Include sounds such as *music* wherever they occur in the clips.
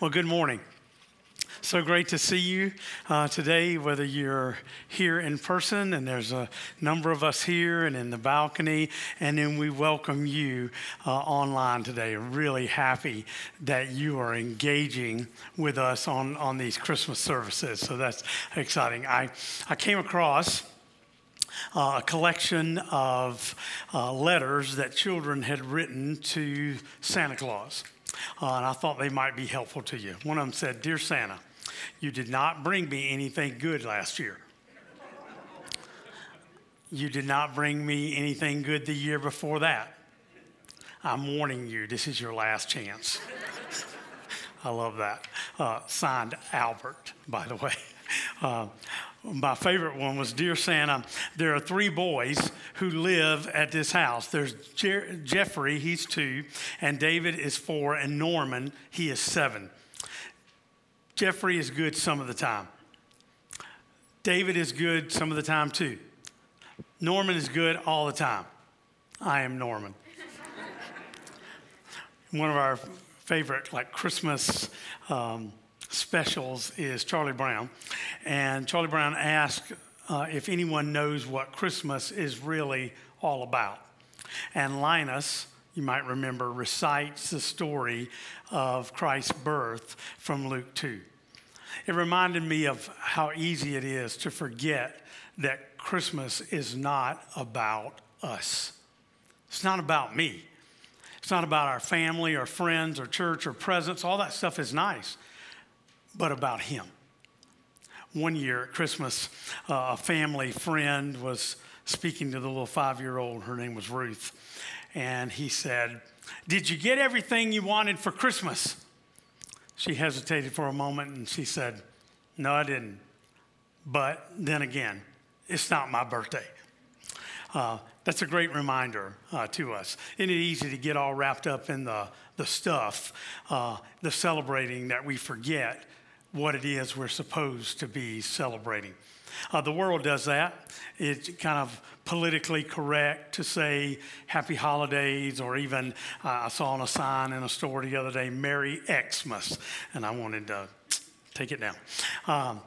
Well, good morning. So great to see you uh, today, whether you're here in person, and there's a number of us here and in the balcony, and then we welcome you uh, online today. Really happy that you are engaging with us on, on these Christmas services. So that's exciting. I, I came across uh, a collection of uh, letters that children had written to Santa Claus. Uh, and I thought they might be helpful to you. One of them said, Dear Santa, you did not bring me anything good last year. You did not bring me anything good the year before that. I'm warning you, this is your last chance. *laughs* I love that. Uh, signed Albert, by the way. *laughs* Uh, my favorite one was Dear Santa, there are three boys who live at this house. There's Jer- Jeffrey, he's two, and David is four, and Norman, he is seven. Jeffrey is good some of the time. David is good some of the time too. Norman is good all the time. I am Norman. *laughs* One of our favorite, like Christmas um, specials is Charlie Brown. And Charlie Brown asked uh, if anyone knows what Christmas is really all about. And Linus, you might remember, recites the story of Christ's birth from Luke 2. It reminded me of how easy it is to forget that Christmas is not about us. It's not about me. It's not about our family or friends or church or presents. All that stuff is nice but about Him. One year at Christmas, uh, a family friend was speaking to the little five year old. Her name was Ruth. And he said, Did you get everything you wanted for Christmas? She hesitated for a moment and she said, No, I didn't. But then again, it's not my birthday. Uh, that's a great reminder uh, to us. Isn't it easy to get all wrapped up in the, the stuff, uh, the celebrating, that we forget what it is we're supposed to be celebrating. Uh, the world does that. It's kind of politically correct to say happy holidays, or even uh, I saw on a sign in a store the other day, Merry Xmas, and I wanted to take it down. Um,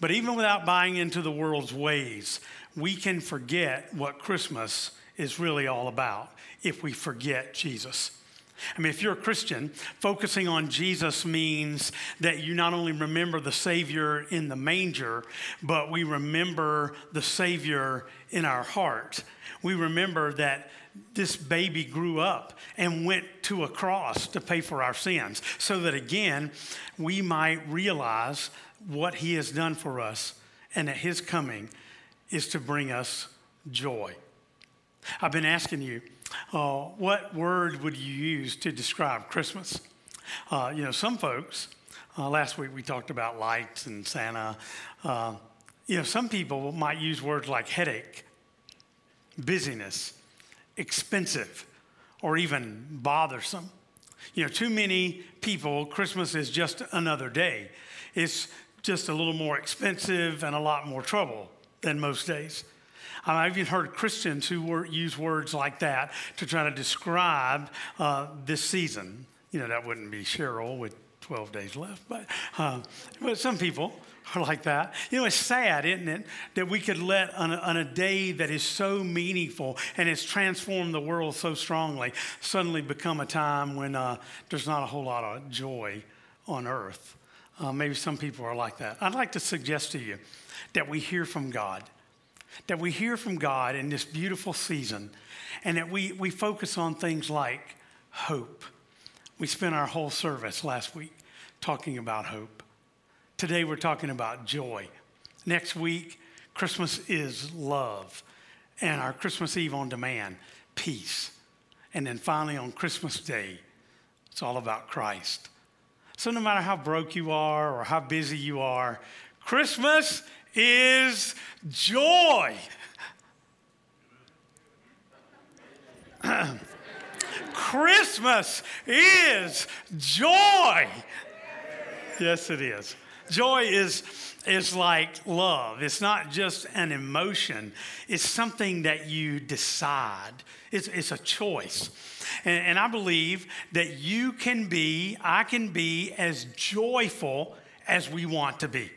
but even without buying into the world's ways, we can forget what Christmas is really all about if we forget Jesus. I mean, if you're a Christian, focusing on Jesus means that you not only remember the Savior in the manger, but we remember the Savior in our heart. We remember that this baby grew up and went to a cross to pay for our sins, so that again, we might realize what He has done for us and that His coming is to bring us joy. I've been asking you, uh, what word would you use to describe Christmas? Uh, you know, some folks, uh, last week we talked about lights and Santa. Uh, you know, some people might use words like headache, busyness, expensive, or even bothersome. You know, too many people, Christmas is just another day. It's just a little more expensive and a lot more trouble than most days. I've even heard Christians who were, use words like that to try to describe uh, this season. You know, that wouldn't be Cheryl with 12 days left, but, uh, but some people are like that. You know, it's sad, isn't it, that we could let on a, on a day that is so meaningful and has transformed the world so strongly suddenly become a time when uh, there's not a whole lot of joy on earth. Uh, maybe some people are like that. I'd like to suggest to you that we hear from God that we hear from God in this beautiful season and that we, we focus on things like hope. We spent our whole service last week talking about hope. Today we're talking about joy. Next week, Christmas is love. And our Christmas Eve on demand, peace. And then finally on Christmas Day, it's all about Christ. So no matter how broke you are or how busy you are, Christmas is joy. *clears throat* Christmas is joy. Yes, it is. Joy is, is like love. It's not just an emotion, it's something that you decide, it's, it's a choice. And, and I believe that you can be, I can be as joyful as we want to be.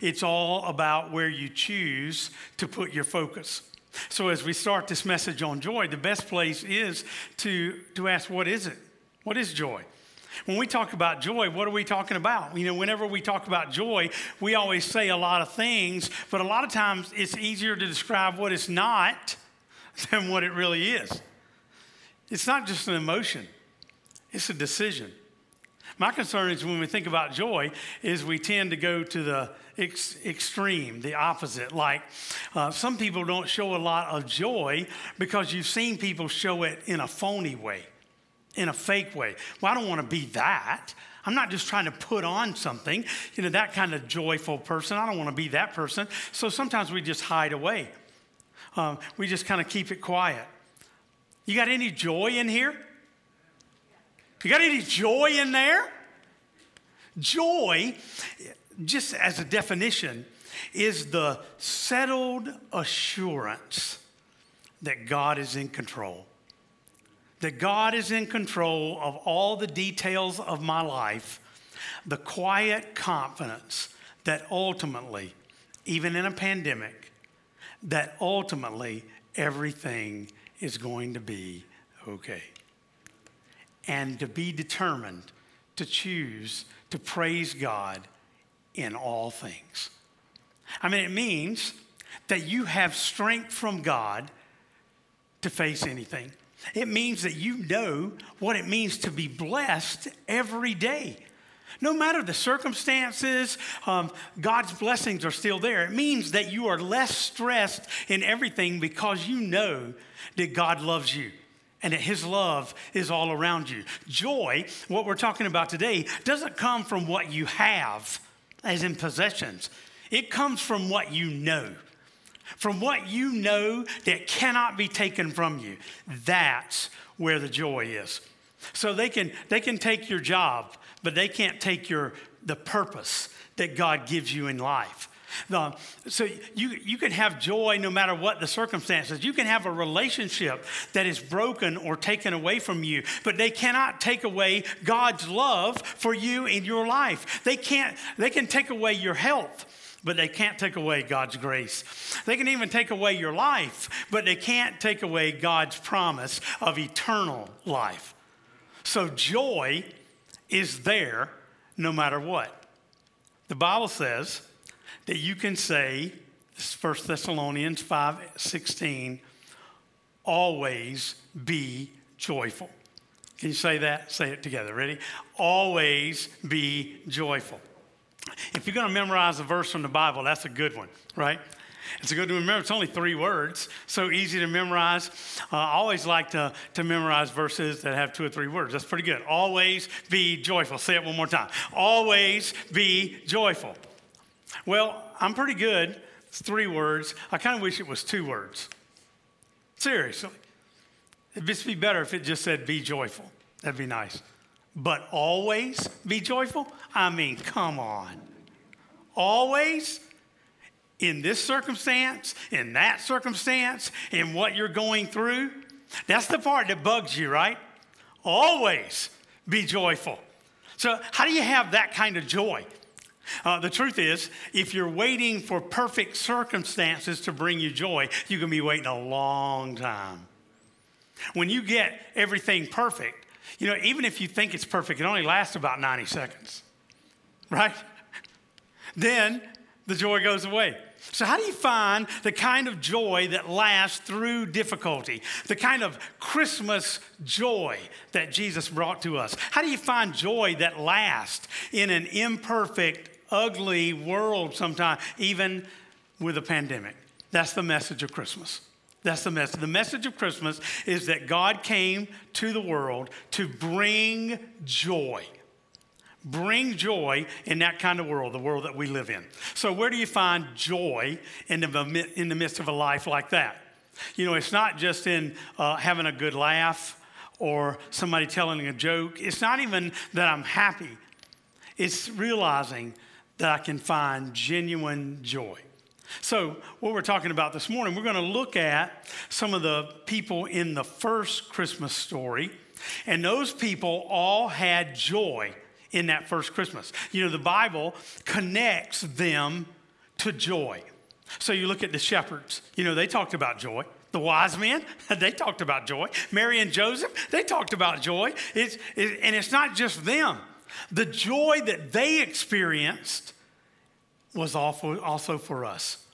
It's all about where you choose to put your focus. So, as we start this message on joy, the best place is to, to ask, What is it? What is joy? When we talk about joy, what are we talking about? You know, whenever we talk about joy, we always say a lot of things, but a lot of times it's easier to describe what it's not *laughs* than what it really is. It's not just an emotion, it's a decision. My concern is when we think about joy, is we tend to go to the ex- extreme, the opposite. Like uh, some people don't show a lot of joy because you've seen people show it in a phony way, in a fake way. Well, I don't want to be that. I'm not just trying to put on something, you know, that kind of joyful person. I don't want to be that person. So sometimes we just hide away. Um, we just kind of keep it quiet. You got any joy in here? You got any joy in there? Joy, just as a definition, is the settled assurance that God is in control. That God is in control of all the details of my life, the quiet confidence that ultimately, even in a pandemic, that ultimately everything is going to be okay. And to be determined to choose to praise God in all things. I mean, it means that you have strength from God to face anything. It means that you know what it means to be blessed every day. No matter the circumstances, um, God's blessings are still there. It means that you are less stressed in everything because you know that God loves you and that His love is all around you. Joy, what we're talking about today, doesn't come from what you have, as in possessions, it comes from what you know. From what you know that cannot be taken from you. That's where the joy is. So they can, they can take your job, but they can't take your, the purpose that God gives you in life. The, so you, you can have joy no matter what the circumstances. You can have a relationship that is broken or taken away from you, but they cannot take away God's love for you in your life. They can't, they can take away your health but they can't take away God's grace. They can even take away your life, but they can't take away God's promise of eternal life. So joy is there no matter what. The Bible says that you can say, this is 1 Thessalonians 5 16, always be joyful. Can you say that? Say it together. Ready? Always be joyful. If you're going to memorize a verse from the Bible, that's a good one, right? It's a good to remember. It's only three words, so easy to memorize. Uh, I always like to, to memorize verses that have two or three words. That's pretty good. Always be joyful. Say it one more time. Always be joyful. Well, I'm pretty good. It's three words. I kind of wish it was two words. Seriously. It'd just be better if it just said be joyful. That'd be nice. But always be joyful? I mean, come on. Always? In this circumstance, in that circumstance, in what you're going through? That's the part that bugs you, right? Always be joyful. So, how do you have that kind of joy? Uh, the truth is, if you're waiting for perfect circumstances to bring you joy, you can be waiting a long time. When you get everything perfect, you know, even if you think it's perfect, it only lasts about 90 seconds, right? Then the joy goes away. So, how do you find the kind of joy that lasts through difficulty? The kind of Christmas joy that Jesus brought to us? How do you find joy that lasts in an imperfect, ugly world sometimes, even with a pandemic? That's the message of Christmas. That's the message. The message of Christmas is that God came to the world to bring joy bring joy in that kind of world, the world that we live in. So, where do you find joy in the, in the midst of a life like that? You know, it's not just in uh, having a good laugh or somebody telling a joke. It's not even that I'm happy. It's realizing that I can find genuine joy. So, what we're talking about this morning, we're going to look at some of the people in the first Christmas story, and those people all had joy in that first Christmas. You know, the Bible connects them to joy. So, you look at the shepherds, you know, they talked about joy. The wise men, *laughs* they talked about joy. Mary and Joseph, they talked about joy. It's, it, and it's not just them. The joy that they experienced was also for us.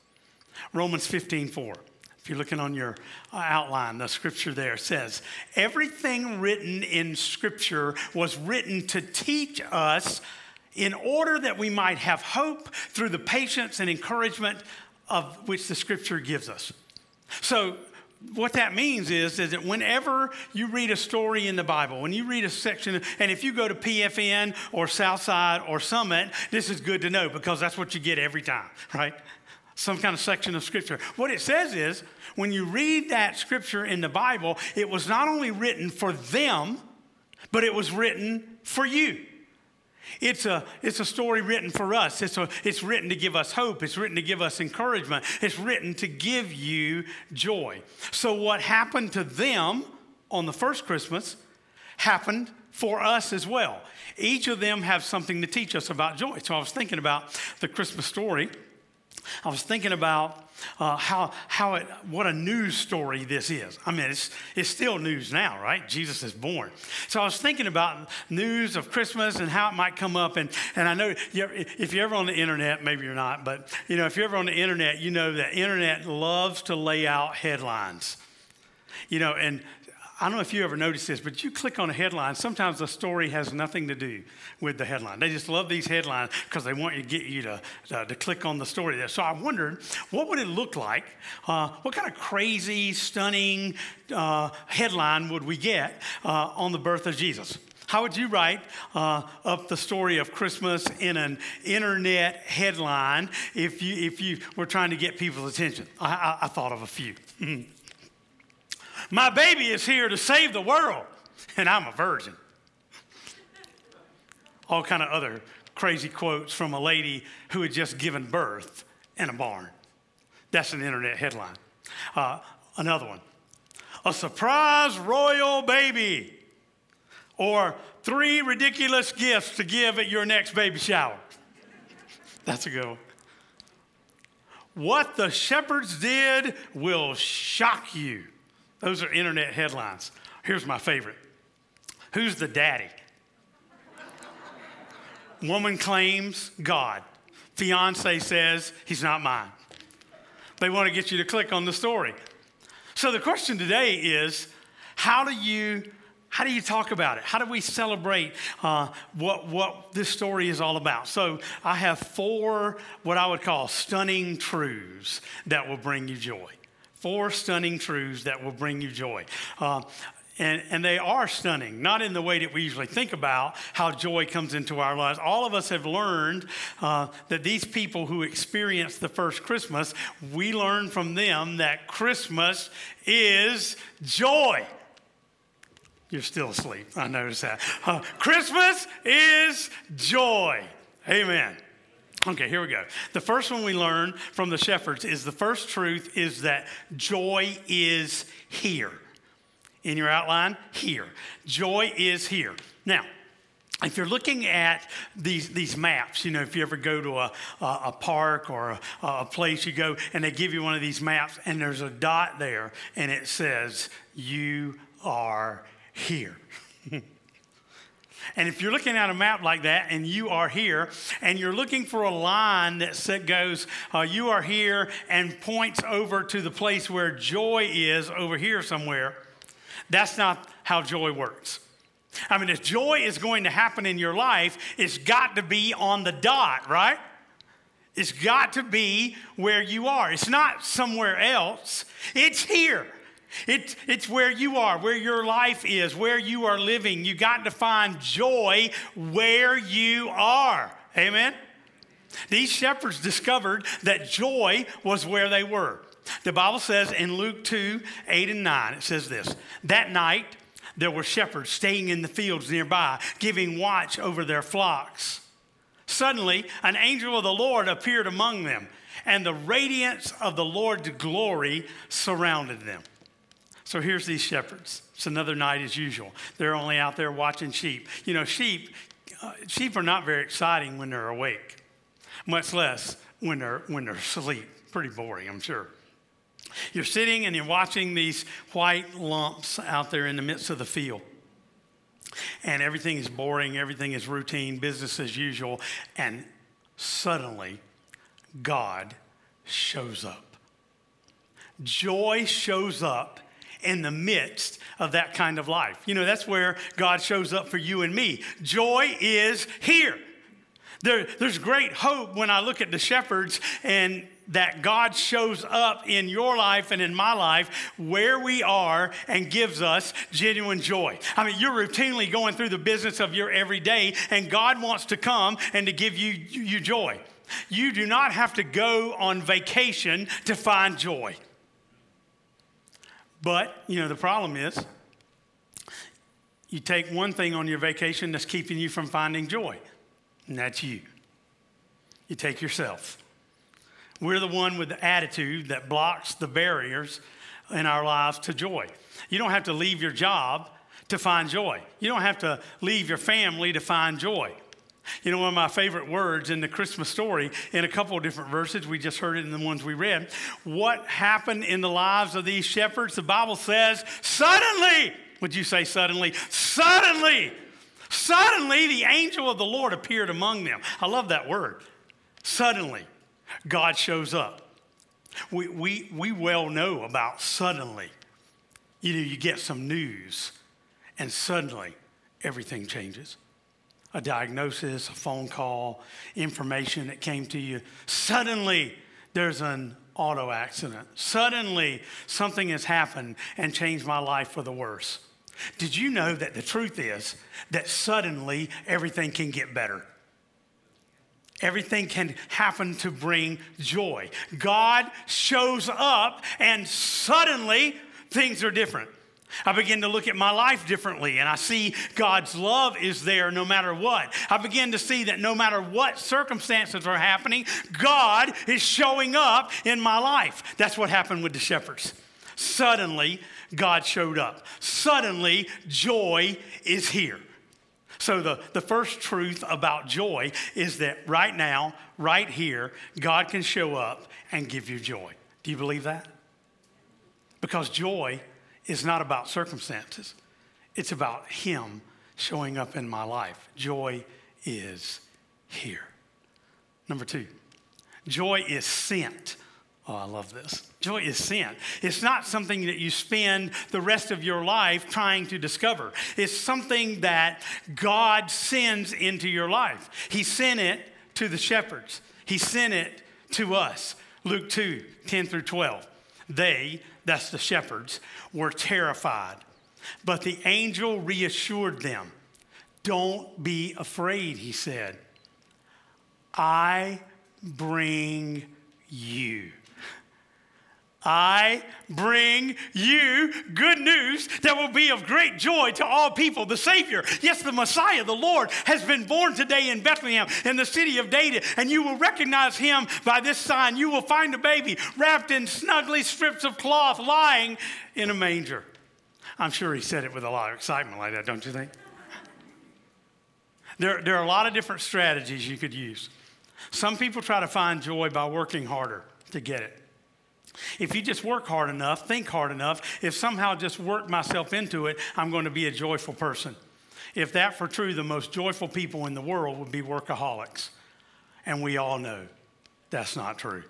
Romans 15 4. If you're looking on your uh, outline, the scripture there says, Everything written in scripture was written to teach us in order that we might have hope through the patience and encouragement of which the scripture gives us. So, what that means is, is that whenever you read a story in the Bible, when you read a section, and if you go to PFN or Southside or Summit, this is good to know because that's what you get every time, right? Some kind of section of scripture. What it says is, when you read that scripture in the Bible, it was not only written for them, but it was written for you. It's a, it's a story written for us. It's, a, it's written to give us hope. It's written to give us encouragement. It's written to give you joy. So, what happened to them on the first Christmas happened for us as well. Each of them have something to teach us about joy. So, I was thinking about the Christmas story I was thinking about uh, how, how it, what a news story this is. I mean, it's, it's still news now, right? Jesus is born. So I was thinking about news of Christmas and how it might come up. And, and I know if you're ever on the internet, maybe you're not, but you know, if you're ever on the internet, you know that internet loves to lay out headlines. You know, and I don't know if you ever noticed this, but you click on a headline, sometimes the story has nothing to do with the headline. They just love these headlines because they want you to get you to, to, to, click on the story there. So I wondered, what would it look like? Uh, what kind of crazy, stunning uh, headline would we get uh, on the birth of Jesus? How would you write uh, up the story of Christmas in an internet headline if you, if you were trying to get people's attention? I, I, I thought of a few. My baby is here to save the world, and I'm a virgin. All kind of other crazy quotes from a lady who had just given birth in a barn. That's an internet headline. Uh, another one a surprise royal baby, or three ridiculous gifts to give at your next baby shower. That's a good one. What the shepherds did will shock you. Those are internet headlines. Here's my favorite Who's the daddy? Woman claims God. Fiance says he's not mine. They want to get you to click on the story. So the question today is how do you how do you talk about it? How do we celebrate uh, what, what this story is all about? So, I have four what I would call stunning truths that will bring you joy. Four stunning truths that will bring you joy. Uh, and, and, they are stunning, not in the way that we usually think about how joy comes into our lives. All of us have learned uh, that these people who experienced the first Christmas, we learn from them that Christmas is joy. You're still asleep. I noticed that. Uh, Christmas is joy. Amen. Okay, here we go. The first one we learn from the shepherds is the first truth is that joy is here. In your outline, here. Joy is here. Now, if you're looking at these, these maps, you know, if you ever go to a, a, a park or a, a, place, you go and they give you one of these maps and there's a dot there and it says, You are here. *laughs* And if you're looking at a map like that and you are here and you're looking for a line that goes, uh, you are here and points over to the place where joy is over here somewhere, that's not how joy works. I mean, if joy is going to happen in your life, it's got to be on the dot, right? It's got to be where you are. It's not somewhere else, it's here. It, it's where you are, where your life is, where you are living. You got to find joy where you are. Amen? These shepherds discovered that joy was where they were. The Bible says in Luke 2 8 and 9, it says this That night there were shepherds staying in the fields nearby, giving watch over their flocks. Suddenly, an angel of the Lord appeared among them, and the radiance of the Lord's glory surrounded them. So here's these shepherds. It's another night as usual. They're only out there watching sheep. You know, sheep, uh, sheep are not very exciting when they're awake, much less when they're when they're asleep. Pretty boring, I'm sure. You're sitting and you're watching these white lumps out there in the midst of the field. And everything is boring, everything is routine, business as usual. And suddenly, God shows up. Joy shows up in the midst of that kind of life. You know, that's where God shows up for you and me. Joy is here. There, there's great hope when I look at the shepherds and that God shows up in your life and in my life where we are and gives us genuine joy. I mean, you're routinely going through the business of your everyday, and God wants to come and to give you, you joy. You do not have to go on vacation to find joy. But, you know, the problem is you take one thing on your vacation that's keeping you from finding joy, and that's you. You take yourself. We're the one with the attitude that blocks the barriers in our lives to joy. You don't have to leave your job to find joy. You don't have to leave your family to find joy. You know, one of my favorite words in the Christmas story, in a couple of different verses, we just heard it in the ones we read. What happened in the lives of these shepherds? The Bible says, suddenly, would you say suddenly? Suddenly, suddenly the angel of the Lord appeared among them. I love that word. Suddenly. God shows up. We, we, we well know about suddenly. You know, you get some news, and suddenly everything changes. A diagnosis, a phone call, information that came to you. Suddenly there's an auto accident. Suddenly something has happened and changed my life for the worse. Did you know that the truth is that suddenly everything can get better? Everything can happen to bring joy. God shows up, and suddenly things are different. I begin to look at my life differently, and I see God's love is there no matter what. I begin to see that no matter what circumstances are happening, God is showing up in my life. That's what happened with the shepherds. Suddenly, God showed up. Suddenly, joy is here. So, the, the first truth about joy is that right now, right here, God can show up and give you joy. Do you believe that? Because joy is not about circumstances, it's about Him showing up in my life. Joy is here. Number two, joy is sent Oh, I love this. Joy is sent. It's not something that you spend the rest of your life trying to discover. It's something that God sends into your life. He sent it to the shepherds, He sent it to us. Luke 2 10 through 12. They, that's the shepherds, were terrified, but the angel reassured them. Don't be afraid, he said. I bring you. I bring you good news that will be of great joy to all people. The Savior, yes, the Messiah, the Lord, has been born today in Bethlehem in the city of David, and you will recognize him by this sign. You will find a baby wrapped in snugly strips of cloth lying in a manger. I'm sure he said it with a lot of excitement like that, don't you think? There, there are a lot of different strategies you could use. Some people try to find joy by working harder to get it. If you just work hard enough, think hard enough, if somehow just work myself into it, I'm going to be a joyful person. If that were true, the most joyful people in the world would be workaholics. And we all know that's not true.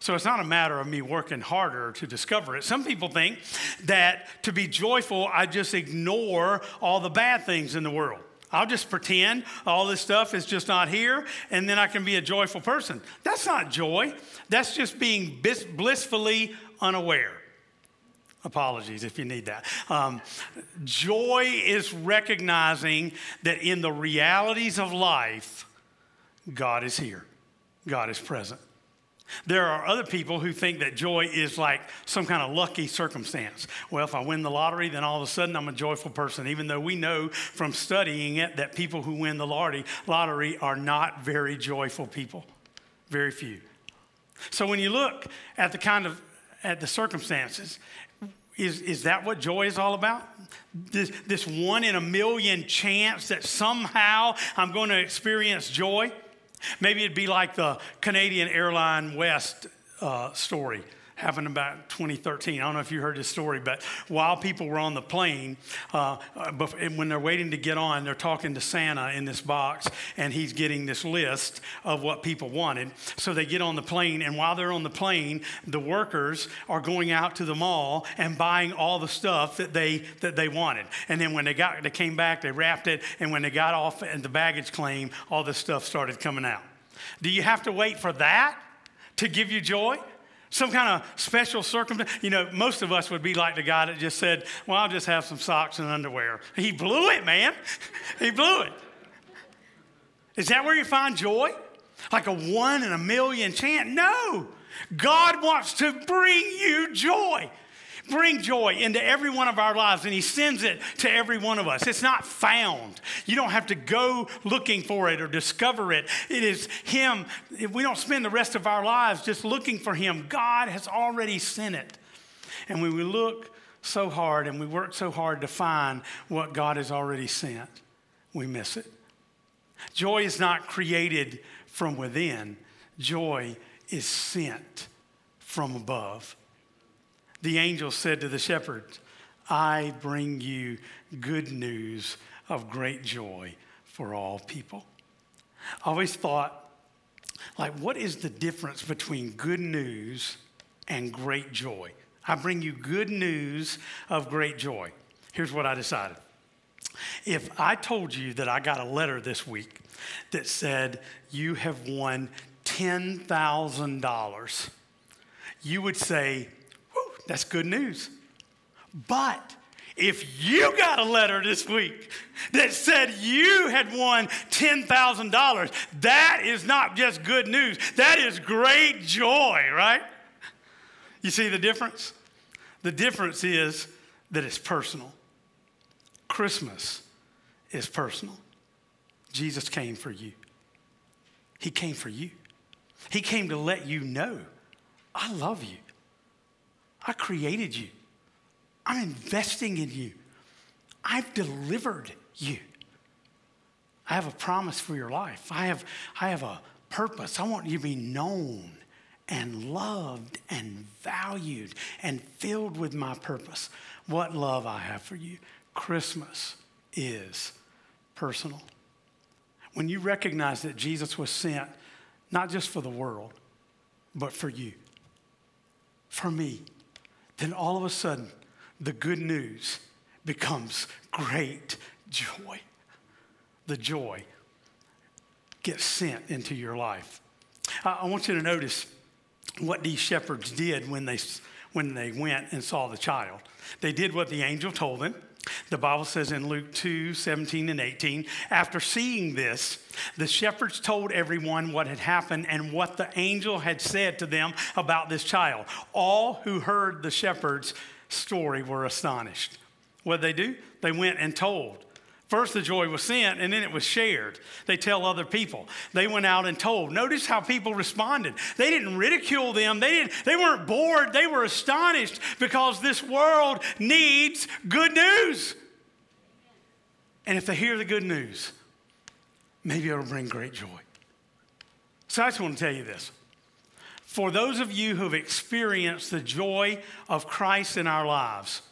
So it's not a matter of me working harder to discover it. Some people think that to be joyful, I just ignore all the bad things in the world. I'll just pretend all this stuff is just not here, and then I can be a joyful person. That's not joy. That's just being blissfully unaware. Apologies if you need that. Um, joy is recognizing that in the realities of life, God is here, God is present. There are other people who think that joy is like some kind of lucky circumstance. Well, if I win the lottery, then all of a sudden I'm a joyful person, even though we know from studying it that people who win the lottery, are not very joyful people. Very few. So when you look at the kind of at the circumstances, is, is that what joy is all about? This, this one in a million chance that somehow I'm going to experience joy? Maybe it'd be like the Canadian Airline West uh, story happened about 2013. I don't know if you heard this story, but while people were on the plane, uh, when they're waiting to get on, they're talking to Santa in this box, and he's getting this list of what people wanted. So they get on the plane, and while they're on the plane, the workers are going out to the mall and buying all the stuff that they that they wanted. And then when they got they came back, they wrapped it, and when they got off at the baggage claim, all this stuff started coming out. Do you have to wait for that to give you joy? Some kind of special circumstance. You know, most of us would be like the guy that just said, Well, I'll just have some socks and underwear. He blew it, man. *laughs* he blew it. Is that where you find joy? Like a one in a million chance? No. God wants to bring you joy bring joy into every one of our lives, and He sends it to every one of us. It's not found. You don't have to go looking for it or discover it. It is Him. If we don't spend the rest of our lives just looking for Him, God has already sent it. And when we look so hard and we work so hard to find what God has already sent, we miss it. Joy is not created from within, joy is sent from above the angel said to the shepherds, I bring you good news of great joy for all people. I always thought, like, what is the difference between good news and great joy? I bring you good news of great joy. Here's what I decided. If I told you that I got a letter this week that said you have won $10,000, you would say, that's good news. But if you got a letter this week that said you had won $10,000, that is not just good news. That is great joy, right? You see the difference? The difference is that it's personal. Christmas is personal. Jesus came for you. He came for you. He came to let you know, I love you. I created you. I'm investing in you. I've delivered you. I have a promise for your life. I have, I have a purpose. I want you to be known and loved and valued and filled with my purpose. What love I have for you. Christmas is personal. When you recognize that Jesus was sent not just for the world, but for you, for me then all of a sudden, the good news becomes great joy. The joy gets sent into your life. I want you to notice what these shepherds did when they, when they went and saw the child. They did what the angel told them. The Bible says in Luke 2 17 and 18, after seeing this, the shepherds told everyone what had happened and what the angel had said to them about this child. All who heard the shepherds' story were astonished. What did they do? They went and told. First, the joy was sent and then it was shared. They tell other people. They went out and told. Notice how people responded. They didn't ridicule them, they, didn't, they weren't bored, they were astonished because this world needs good news. And if they hear the good news, maybe it'll bring great joy. So I just want to tell you this. For those of you who've experienced the joy of Christ in our lives,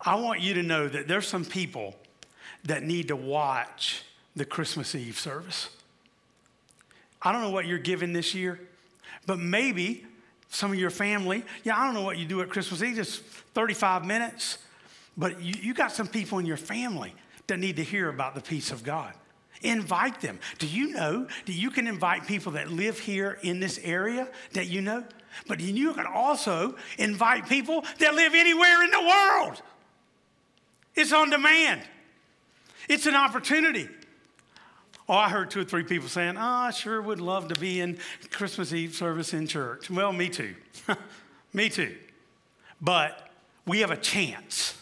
I want you to know that there's some people that need to watch the Christmas Eve service. I don't know what you're giving this year, but maybe some of your family, yeah, I don't know what you do at Christmas Eve, just 35 minutes, but you, you got some people in your family that need to hear about the peace of God. Invite them. Do you know that you can invite people that live here in this area that you know? But you can also invite people that live anywhere in the world. It's on demand. It's an opportunity. Oh, I heard two or three people saying, oh, I sure would love to be in Christmas Eve service in church. Well, me too. *laughs* me too. But we have a chance.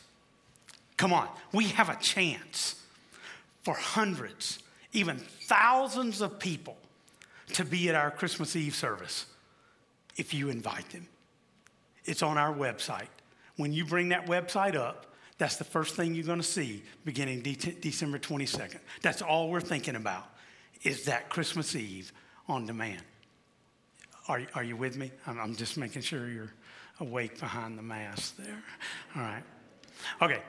Come on, we have a chance for hundreds, even thousands of people to be at our Christmas Eve service if you invite them. It's on our website. When you bring that website up, that's the first thing you're going to see beginning de- December 22nd. That's all we're thinking about is that Christmas Eve on demand. Are, are you with me? I'm, I'm just making sure you're awake behind the mask there. All right. Okay.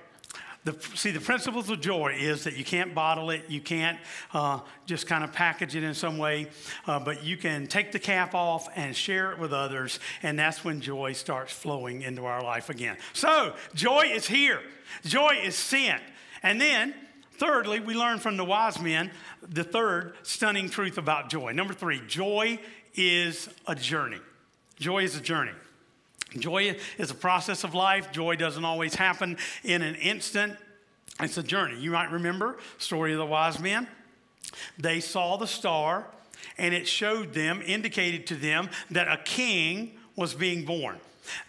The, see, the principles of joy is that you can't bottle it, you can't uh, just kind of package it in some way, uh, but you can take the cap off and share it with others, and that's when joy starts flowing into our life again. So, joy is here, joy is sent. And then, thirdly, we learn from the wise men the third stunning truth about joy. Number three, joy is a journey. Joy is a journey. Joy is a process of life. Joy doesn't always happen in an instant. It's a journey. You might remember story of the wise men. They saw the star and it showed them, indicated to them that a king was being born.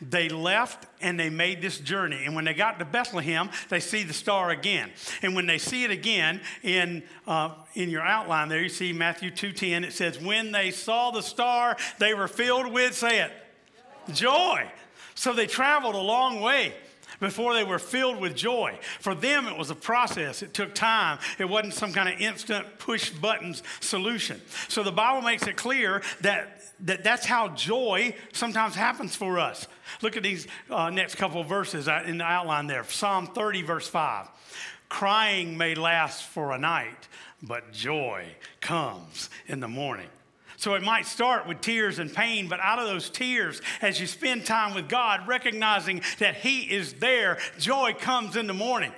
They left and they made this journey. And when they got to Bethlehem, they see the star again. And when they see it again in, uh, in your outline there, you see Matthew 2.10, it says, when they saw the star, they were filled with, say it, joy. So they traveled a long way before they were filled with joy. For them, it was a process. It took time. It wasn't some kind of instant push buttons solution. So the Bible makes it clear that, that that's how joy sometimes happens for us. Look at these uh, next couple verses in the outline there Psalm 30, verse 5. Crying may last for a night, but joy comes in the morning. So it might start with tears and pain, but out of those tears, as you spend time with God, recognizing that He is there, joy comes in the morning.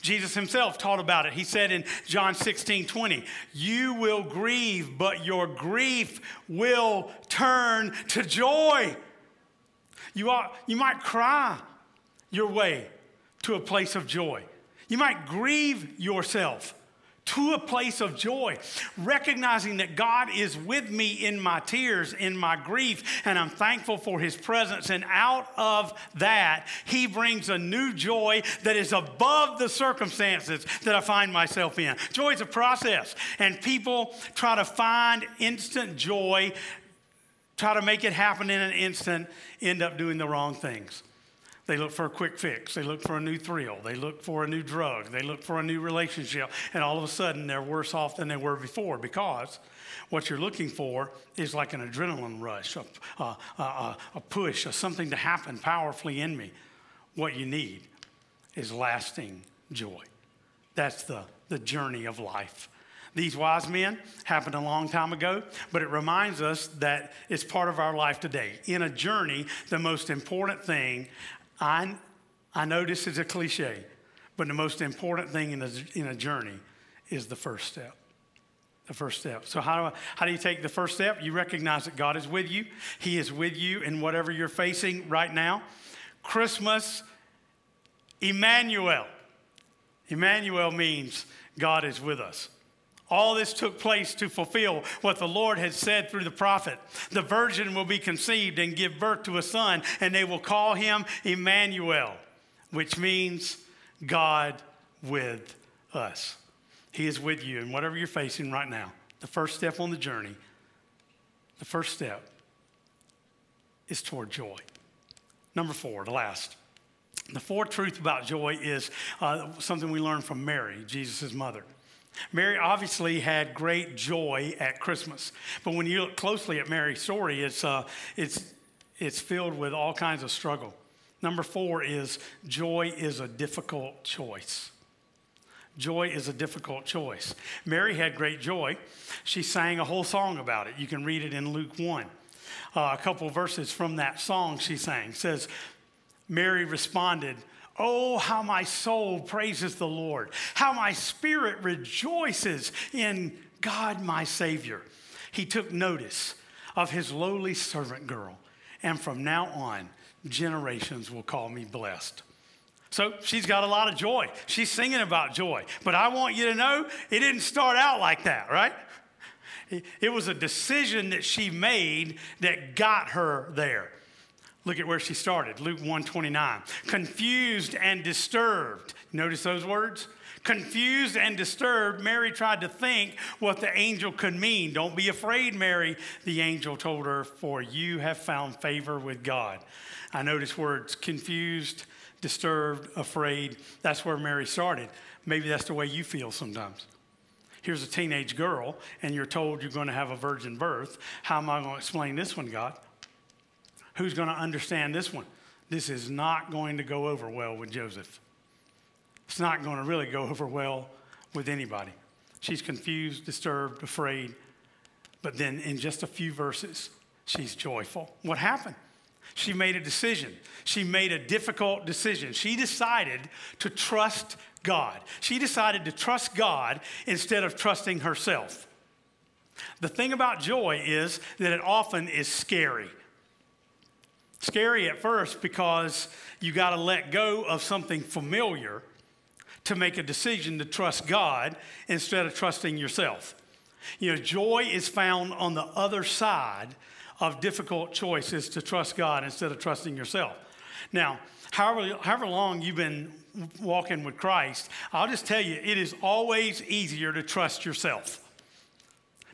Jesus himself taught about it. He said in John 16, 20, You will grieve, but your grief will turn to joy. You, are, you might cry your way to a place of joy. You might grieve yourself to a place of joy, recognizing that God is with me in my tears, in my grief, and I'm thankful for his presence. And out of that, he brings a new joy that is above the circumstances that I find myself in. Joy is a process, and people try to find instant joy, try to make it happen in an instant, end up doing the wrong things. They look for a quick fix. They look for a new thrill. They look for a new drug. They look for a new relationship. And all of a sudden, they're worse off than they were before because what you're looking for is like an adrenaline rush, a, a, a, a push, a something to happen powerfully in me. What you need is lasting joy. That's the, the journey of life. These wise men happened a long time ago, but it reminds us that it's part of our life today. In a journey, the most important thing I, I know this is a cliche, but the most important thing in a, in a journey is the first step. The first step. So, how do, I, how do you take the first step? You recognize that God is with you, He is with you in whatever you're facing right now. Christmas, Emmanuel. Emmanuel means God is with us. All this took place to fulfill what the Lord had said through the prophet. The virgin will be conceived and give birth to a son, and they will call him Emmanuel, which means God with us. He is with you in whatever you're facing right now. The first step on the journey, the first step is toward joy. Number four, the last. The fourth truth about joy is uh, something we learned from Mary, Jesus' mother. Mary obviously had great joy at Christmas, but when you look closely at Mary's story, it's, uh, it's, it's filled with all kinds of struggle. Number four is joy is a difficult choice. Joy is a difficult choice. Mary had great joy. She sang a whole song about it. You can read it in Luke 1. Uh, a couple verses from that song she sang says, Mary responded, Oh, how my soul praises the Lord, how my spirit rejoices in God my Savior. He took notice of his lowly servant girl, and from now on, generations will call me blessed. So she's got a lot of joy. She's singing about joy. But I want you to know it didn't start out like that, right? It was a decision that she made that got her there. Look at where she started. Luke 129. Confused and disturbed. Notice those words? Confused and disturbed, Mary tried to think what the angel could mean. Don't be afraid, Mary, the angel told her, for you have found favor with God. I notice words confused, disturbed, afraid. That's where Mary started. Maybe that's the way you feel sometimes. Here's a teenage girl, and you're told you're going to have a virgin birth. How am I going to explain this one, God? Who's going to understand this one? This is not going to go over well with Joseph. It's not going to really go over well with anybody. She's confused, disturbed, afraid. But then in just a few verses, she's joyful. What happened? She made a decision. She made a difficult decision. She decided to trust God. She decided to trust God instead of trusting herself. The thing about joy is that it often is scary. Scary at first because you got to let go of something familiar to make a decision to trust God instead of trusting yourself. You know, joy is found on the other side of difficult choices to trust God instead of trusting yourself. Now, however, however long you've been walking with Christ, I'll just tell you, it is always easier to trust yourself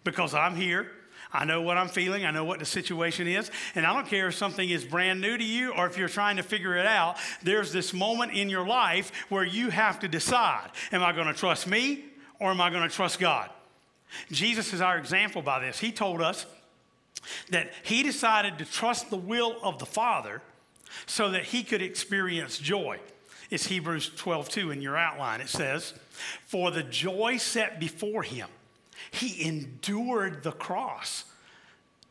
because I'm here. I know what I'm feeling. I know what the situation is. And I don't care if something is brand new to you or if you're trying to figure it out. There's this moment in your life where you have to decide Am I going to trust me or am I going to trust God? Jesus is our example by this. He told us that he decided to trust the will of the Father so that he could experience joy. It's Hebrews 12 2 in your outline. It says, For the joy set before him, he endured the cross,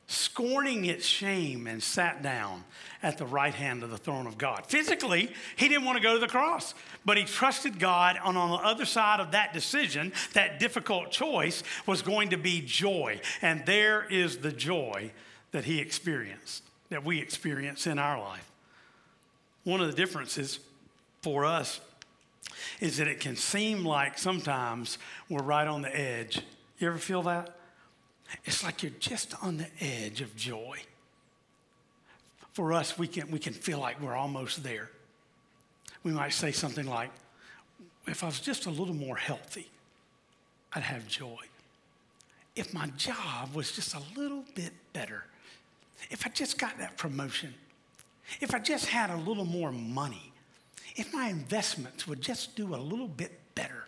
scorning its shame, and sat down at the right hand of the throne of God. Physically, he didn't want to go to the cross, but he trusted God. And on the other side of that decision, that difficult choice was going to be joy. And there is the joy that he experienced, that we experience in our life. One of the differences for us is that it can seem like sometimes we're right on the edge you ever feel that? It's like you're just on the edge of joy. For us, we can, we can feel like we're almost there. We might say something like, if I was just a little more healthy, I'd have joy. If my job was just a little bit better, if I just got that promotion, if I just had a little more money, if my investments would just do a little bit better,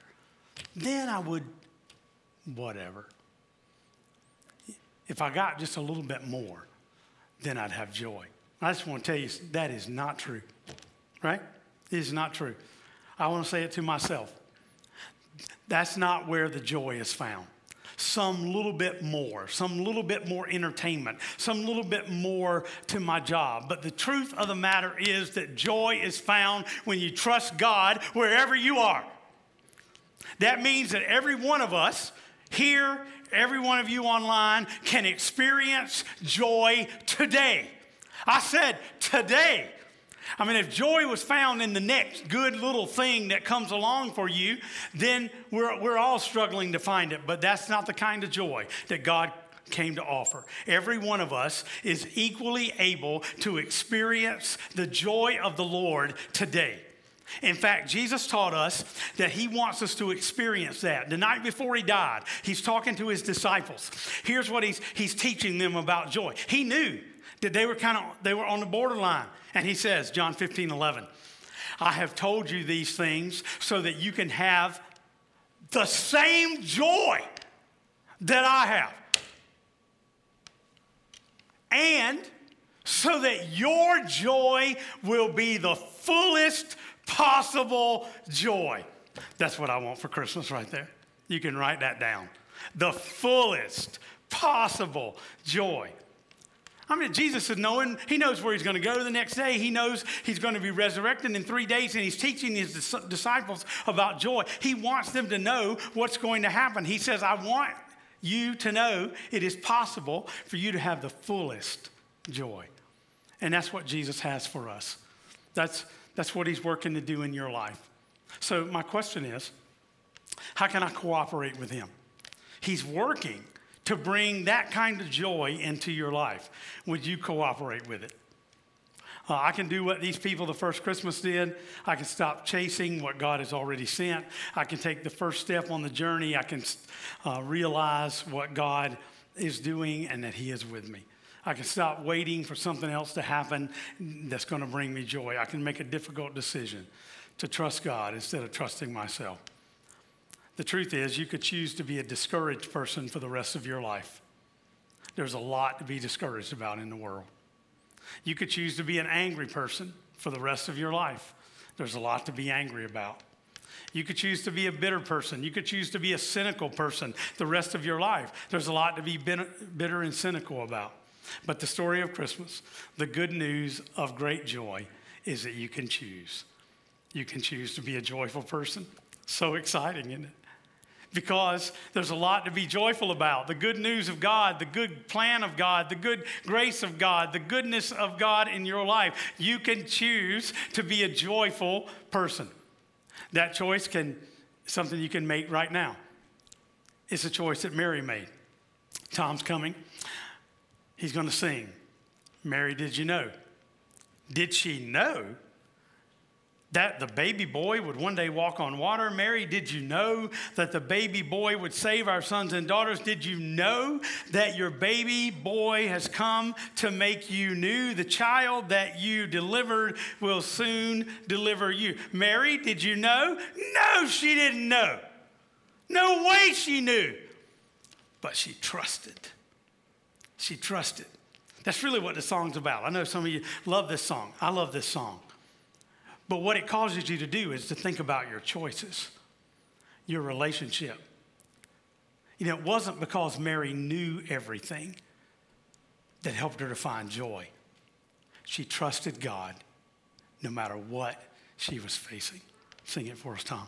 then I would whatever. If I got just a little bit more, then I'd have joy. I just want to tell you that is not true, right? It is not true. I want to say it to myself. That's not where the joy is found. Some little bit more, some little bit more entertainment, some little bit more to my job. But the truth of the matter is that joy is found when you trust God wherever you are. That means that every one of us here, every one of you online can experience joy today. I said today. I mean, if joy was found in the next good little thing that comes along for you, then we're, we're all struggling to find it. But that's not the kind of joy that God came to offer. Every one of us is equally able to experience the joy of the Lord today. In fact, Jesus taught us that he wants us to experience that. The night before he died, he's talking to his disciples. Here's what he's, he's teaching them about joy. He knew that they were kind of they were on the borderline. And he says, John 15, 11, I have told you these things so that you can have the same joy that I have. And so that your joy will be the fullest possible joy. That's what I want for Christmas right there. You can write that down. The fullest possible joy. I mean, Jesus is knowing, he knows where he's going to go the next day. He knows he's going to be resurrected in three days, and he's teaching his disciples about joy. He wants them to know what's going to happen. He says, I want you to know it is possible for you to have the fullest joy. And that's what Jesus has for us. That's, That's what He's working to do in your life. So, my question is how can I cooperate with Him? He's working to bring that kind of joy into your life. Would you cooperate with it? Uh, I can do what these people the first Christmas did. I can stop chasing what God has already sent. I can take the first step on the journey. I can uh, realize what God is doing and that He is with me. I can stop waiting for something else to happen that's going to bring me joy. I can make a difficult decision to trust God instead of trusting myself. The truth is, you could choose to be a discouraged person for the rest of your life. There's a lot to be discouraged about in the world. You could choose to be an angry person for the rest of your life. There's a lot to be angry about. You could choose to be a bitter person. You could choose to be a cynical person the rest of your life. There's a lot to be bitter and cynical about. But the story of Christmas, the good news of great joy, is that you can choose. You can choose to be a joyful person. So exciting, isn't it? because there's a lot to be joyful about. The good news of God, the good plan of God, the good grace of God, the goodness of God in your life. You can choose to be a joyful person. That choice can something you can make right now. It's a choice that Mary made. Tom's coming. He's going to sing. Mary, did you know? Did she know that the baby boy would one day walk on water. Mary, did you know that the baby boy would save our sons and daughters? Did you know that your baby boy has come to make you new? The child that you delivered will soon deliver you. Mary, did you know? No, she didn't know. No way she knew. But she trusted. She trusted. That's really what the song's about. I know some of you love this song. I love this song. But what it causes you to do is to think about your choices, your relationship. You know, it wasn't because Mary knew everything that helped her to find joy. She trusted God no matter what she was facing. Sing it for us, Tom.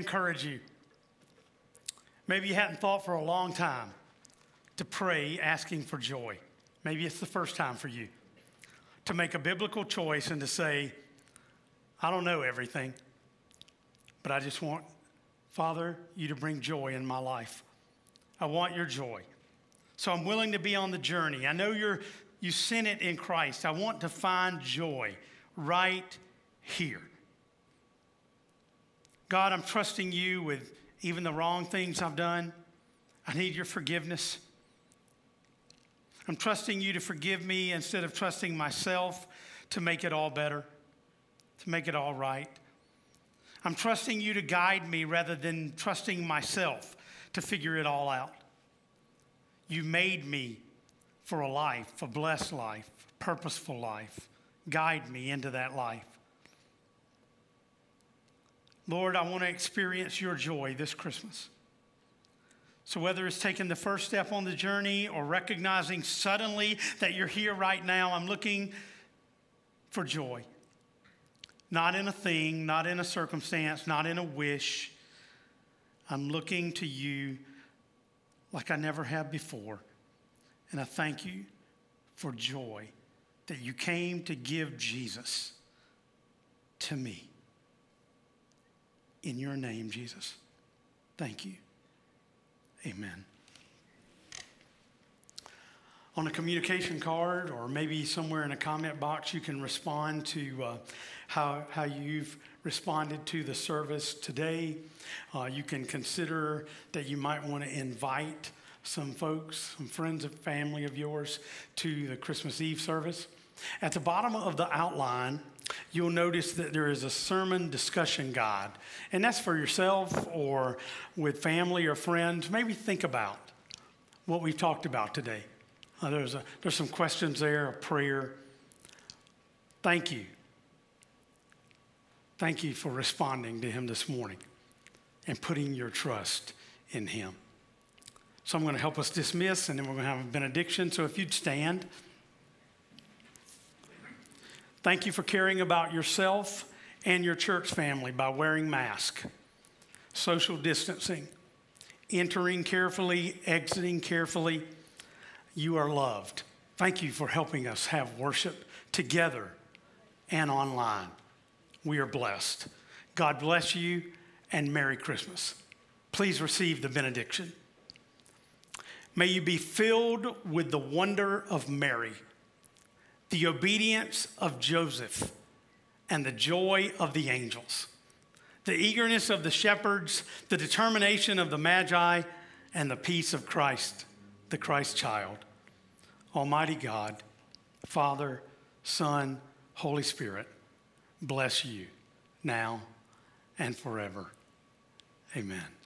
Encourage you. Maybe you hadn't thought for a long time to pray asking for joy. Maybe it's the first time for you to make a biblical choice and to say, I don't know everything, but I just want, Father, you to bring joy in my life. I want your joy. So I'm willing to be on the journey. I know you're you sent it in Christ. I want to find joy right here. God, I'm trusting you with even the wrong things I've done. I need your forgiveness. I'm trusting you to forgive me instead of trusting myself to make it all better, to make it all right. I'm trusting you to guide me rather than trusting myself to figure it all out. You made me for a life, a blessed life, purposeful life. Guide me into that life. Lord, I want to experience your joy this Christmas. So, whether it's taking the first step on the journey or recognizing suddenly that you're here right now, I'm looking for joy. Not in a thing, not in a circumstance, not in a wish. I'm looking to you like I never have before. And I thank you for joy that you came to give Jesus to me. In your name, Jesus. Thank you. Amen. On a communication card or maybe somewhere in a comment box, you can respond to uh, how, how you've responded to the service today. Uh, you can consider that you might want to invite some folks, some friends and family of yours to the Christmas Eve service. At the bottom of the outline, you'll notice that there is a sermon discussion guide, and that's for yourself or with family or friends. Maybe think about what we've talked about today. Uh, there's, a, there's some questions there, a prayer. Thank you. Thank you for responding to him this morning and putting your trust in him. So I'm going to help us dismiss, and then we're going to have a benediction. So if you'd stand. Thank you for caring about yourself and your church family by wearing masks, social distancing, entering carefully, exiting carefully. You are loved. Thank you for helping us have worship together and online. We are blessed. God bless you and Merry Christmas. Please receive the benediction. May you be filled with the wonder of Mary the obedience of Joseph, and the joy of the angels, the eagerness of the shepherds, the determination of the Magi, and the peace of Christ, the Christ child. Almighty God, Father, Son, Holy Spirit, bless you now and forever. Amen.